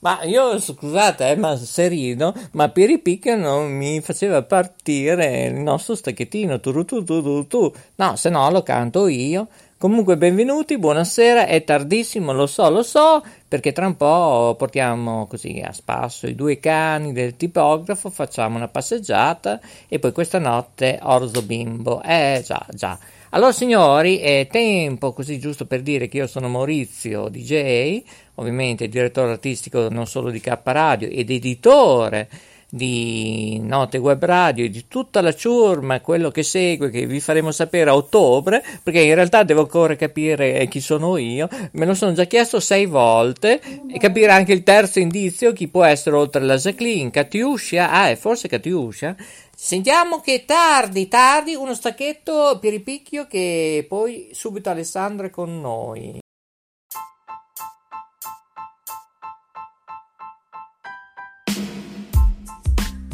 Ma io scusate, eh, ma serino, ma Piripicchio non mi faceva partire il nostro stacchettino. Tu, tu, tu, tu. No, se no lo canto io. Comunque, benvenuti, buonasera. È tardissimo, lo so, lo so, perché tra un po' portiamo così a spasso i due cani del tipografo, facciamo una passeggiata e poi questa notte orzo bimbo. Eh, già, già. Allora, signori, è tempo così giusto per dire che io sono Maurizio DJ, ovviamente direttore artistico non solo di K Radio ed editore di Note Web Radio e di tutta la ciurma, quello che segue, che vi faremo sapere a ottobre, perché in realtà devo ancora capire chi sono io, me lo sono già chiesto sei volte e capire anche il terzo indizio, chi può essere oltre la Jacqueline, Katiuscia, ah, è forse Katiuscia, Sentiamo che tardi, tardi, uno stacchetto per picchio che poi subito Alessandro è con noi.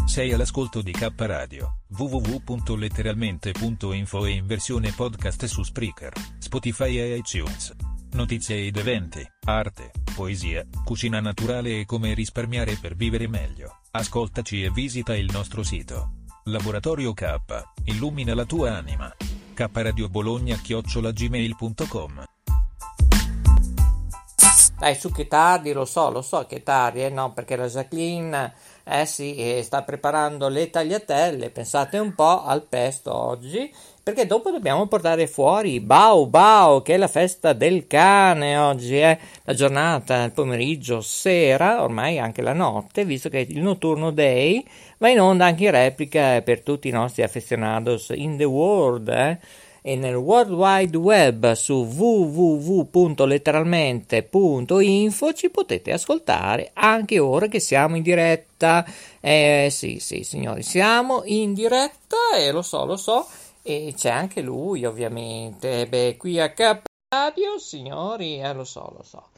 Sei all'ascolto di K Radio, www.letteralmente.info e in versione podcast su Spreaker, Spotify e iTunes. Notizie ed eventi, arte, poesia, cucina naturale e come risparmiare per vivere meglio. Ascoltaci e visita il nostro sito Laboratorio K, illumina la tua anima. K Radio Bologna chiocciolagmail.com Dai su che tardi, lo so, lo so che tardi, eh no, perché la Jacqueline, eh sì, eh, sta preparando le tagliatelle, pensate un po' al pesto oggi, perché dopo dobbiamo portare fuori Bau Bau, che è la festa del cane oggi, eh? la giornata, il pomeriggio, sera, ormai anche la notte, visto che il notturno day va in onda anche in replica per tutti i nostri affezionados in the world, eh? E nel World Wide Web su www.letteralmente.info ci potete ascoltare anche ora che siamo in diretta. Eh sì, sì, signori, siamo in diretta e lo so, lo so e c'è anche lui, ovviamente. Beh, qui a K Radio, signori, eh, lo so, lo so.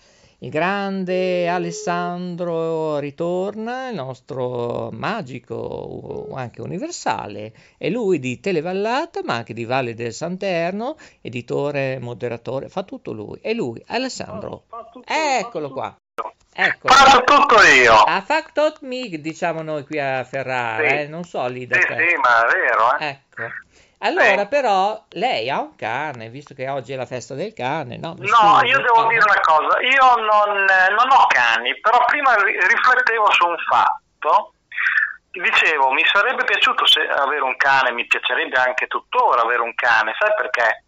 Il grande Alessandro ritorna, il nostro magico, anche universale, è lui di Televallata, ma anche di Valle del Santerno, editore, moderatore, fa tutto lui. È lui, Alessandro. Tutto, Eccolo qua. Ecco. Faccio tutto io. Ha fatto me, diciamo noi qui a Ferrara, sì. eh? non so lì da sì, te. Sì, ma è vero, eh. Ecco. Allora, eh. però, lei ha un cane, visto che oggi è la festa del cane, no? Mi no, scusi. io devo dire una cosa, io non, non, ho cani, però prima riflettevo su un fatto, dicevo, mi sarebbe piaciuto avere un cane, mi piacerebbe anche tuttora avere un cane, sai perché?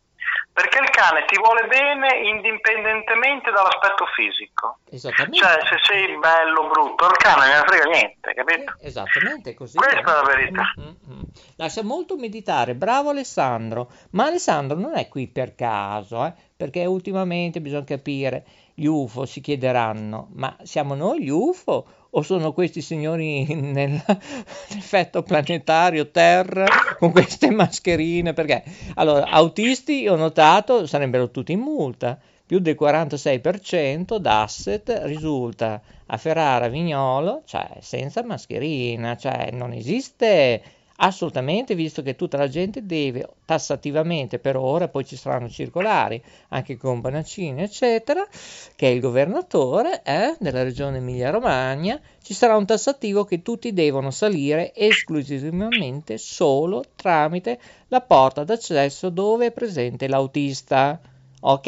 Perché il cane ti vuole bene indipendentemente dall'aspetto fisico. Esattamente. Cioè, se sei bello o brutto, il cane non ne frega niente, capito? Eh, esattamente così. Questa è la verità. Mm-hmm. Lascia molto meditare, bravo Alessandro. Ma Alessandro non è qui per caso, eh? perché ultimamente bisogna capire, gli UFO si chiederanno, ma siamo noi gli UFO o sono questi signori nell'effetto planetario Terra con queste mascherine? Perché allora, autisti ho notato sarebbero tutti in multa. Più del 46% d'asset risulta a Ferrara Vignolo, cioè senza mascherina, cioè non esiste Assolutamente, visto che tutta la gente deve tassativamente per ora, poi ci saranno circolari anche con Bonaccini, eccetera, che è il governatore eh, della regione Emilia-Romagna, ci sarà un tassativo che tutti devono salire esclusivamente solo tramite la porta d'accesso dove è presente l'autista. Ok?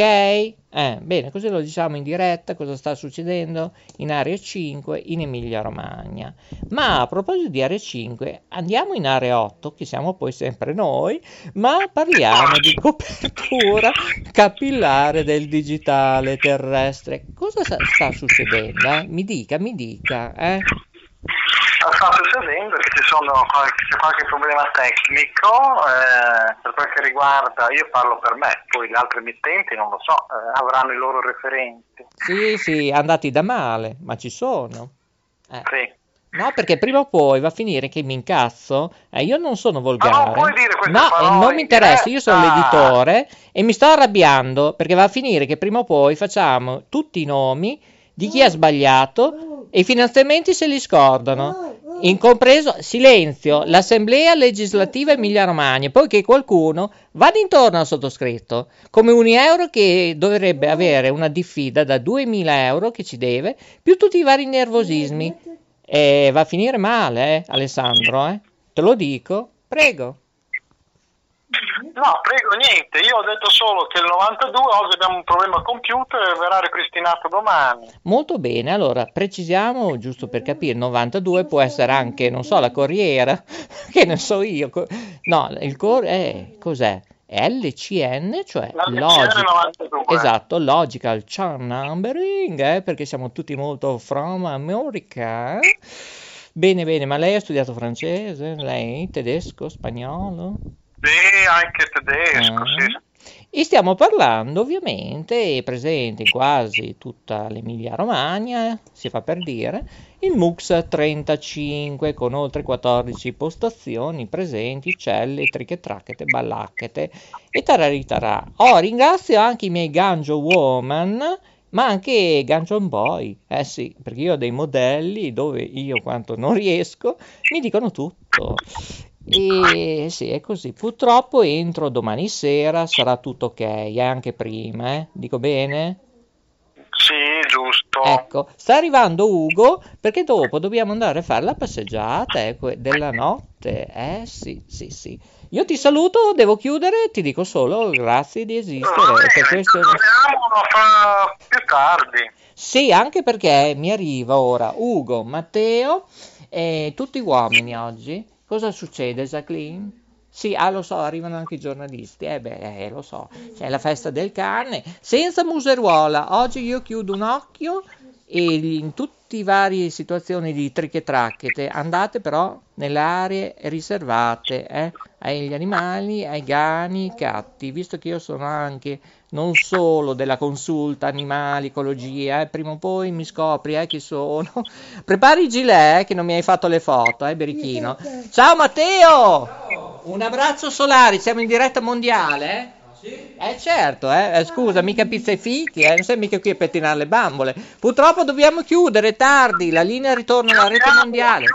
Eh, bene, così lo diciamo in diretta cosa sta succedendo in area 5 in Emilia Romagna. Ma a proposito di area 5, andiamo in area 8, che siamo poi sempre noi, ma parliamo di copertura capillare del digitale terrestre. Cosa sta succedendo? Eh? Mi dica, mi dica, eh? Sta succedendo che ci sono qualche, qualche problema tecnico eh, per quel che riguarda, io parlo per me, poi gli altri emittenti non lo so, eh, avranno i loro referenti. Sì, sì, andati da male, ma ci sono. Eh. Sì. No, perché prima o poi va a finire che mi incazzo. Eh, io non sono volgare. Ma non puoi dire queste no, parole e non mi interessa. Io sono diretta. l'editore e mi sto arrabbiando perché va a finire che prima o poi facciamo tutti i nomi di chi ha sbagliato e i finanziamenti se li scordano. Incompreso, silenzio, l'Assemblea legislativa Emilia Romagna, poi che qualcuno vada intorno al sottoscritto, come un euro che dovrebbe avere una diffida da 2000 euro che ci deve, più tutti i vari nervosismi. E va a finire male, eh, Alessandro, eh? Te lo dico, prego. No, prego, niente. Io ho detto solo che il 92 oggi abbiamo un problema computer e verrà ripristinato domani. Molto bene, allora precisiamo, giusto per capire, 92 può essere anche, non so, la corriera, che ne so io. No, il cor... Eh, cos'è? LCN, cioè La logic, 92. esatto, logical chart numbering, eh, perché siamo tutti molto from America. Bene, bene, ma lei ha studiato francese, lei tedesco, spagnolo? Sì, anche tedesco, Ah. sì. E stiamo parlando ovviamente, è presente in quasi tutta l'Emilia Romagna, si fa per dire, il MUX 35 con oltre 14 postazioni presenti, celle, trichetrachete, ballacchete e tararitarà. Oh, ringrazio anche i miei Ganjo Woman, ma anche Ganjon Boy, eh sì, perché io ho dei modelli dove io quanto non riesco mi dicono tutto. E sì, è così. Purtroppo entro domani sera, sarà tutto ok, e anche prima, eh? Dico bene? Sì, giusto. Ecco, sta arrivando Ugo perché dopo dobbiamo andare a fare la passeggiata eh, della notte. Eh sì, sì, sì. Io ti saluto, devo chiudere, ti dico solo grazie di esistere. bene, per questo... torniamo fra più tardi. Sì, anche perché mi arriva ora Ugo, Matteo e tutti uomini oggi. Cosa succede, Jacqueline? Sì, ah, lo so, arrivano anche i giornalisti. Eh beh, eh, lo so, c'è la festa del cane. Senza museruola, oggi io chiudo un occhio e in tutte le varie situazioni di trichetracchete andate però nelle aree riservate eh, agli animali, ai cani, ai gatti, visto che io sono anche non solo della consulta animali, ecologia, eh, prima o poi mi scopri eh, chi sono. Prepari il gilet eh, che non mi hai fatto le foto, eh, Berichino. Ciao Matteo! Un abbraccio solare, siamo in diretta mondiale, eh? Eh certo, eh, eh, scusa, mica pizza e fichi, eh, non sei mica qui a pettinare le bambole. Purtroppo dobbiamo chiudere, tardi, la linea ritorna alla rete mondiale.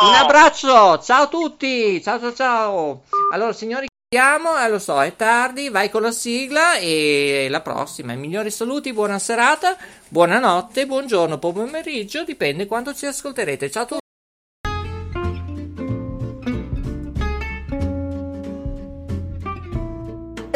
Un abbraccio, ciao a tutti, ciao ciao ciao. Allora signori, chiudiamo, eh, lo so, è tardi, vai con la sigla e la prossima. I migliori saluti, buona serata, buonanotte, buongiorno, buon pomeriggio, dipende quando ci ascolterete. Ciao a tutti.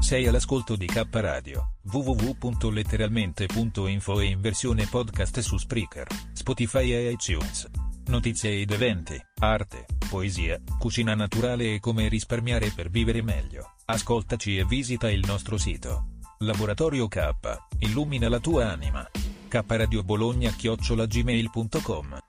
Sei all'ascolto di K Radio, www.letteralmente.info e in versione podcast su Spreaker, Spotify e iTunes. Notizie ed eventi, arte, poesia, cucina naturale e come risparmiare per vivere meglio. Ascoltaci e visita il nostro sito. Laboratorio K, illumina la tua anima. K Radio Bologna chiocciolagmail.com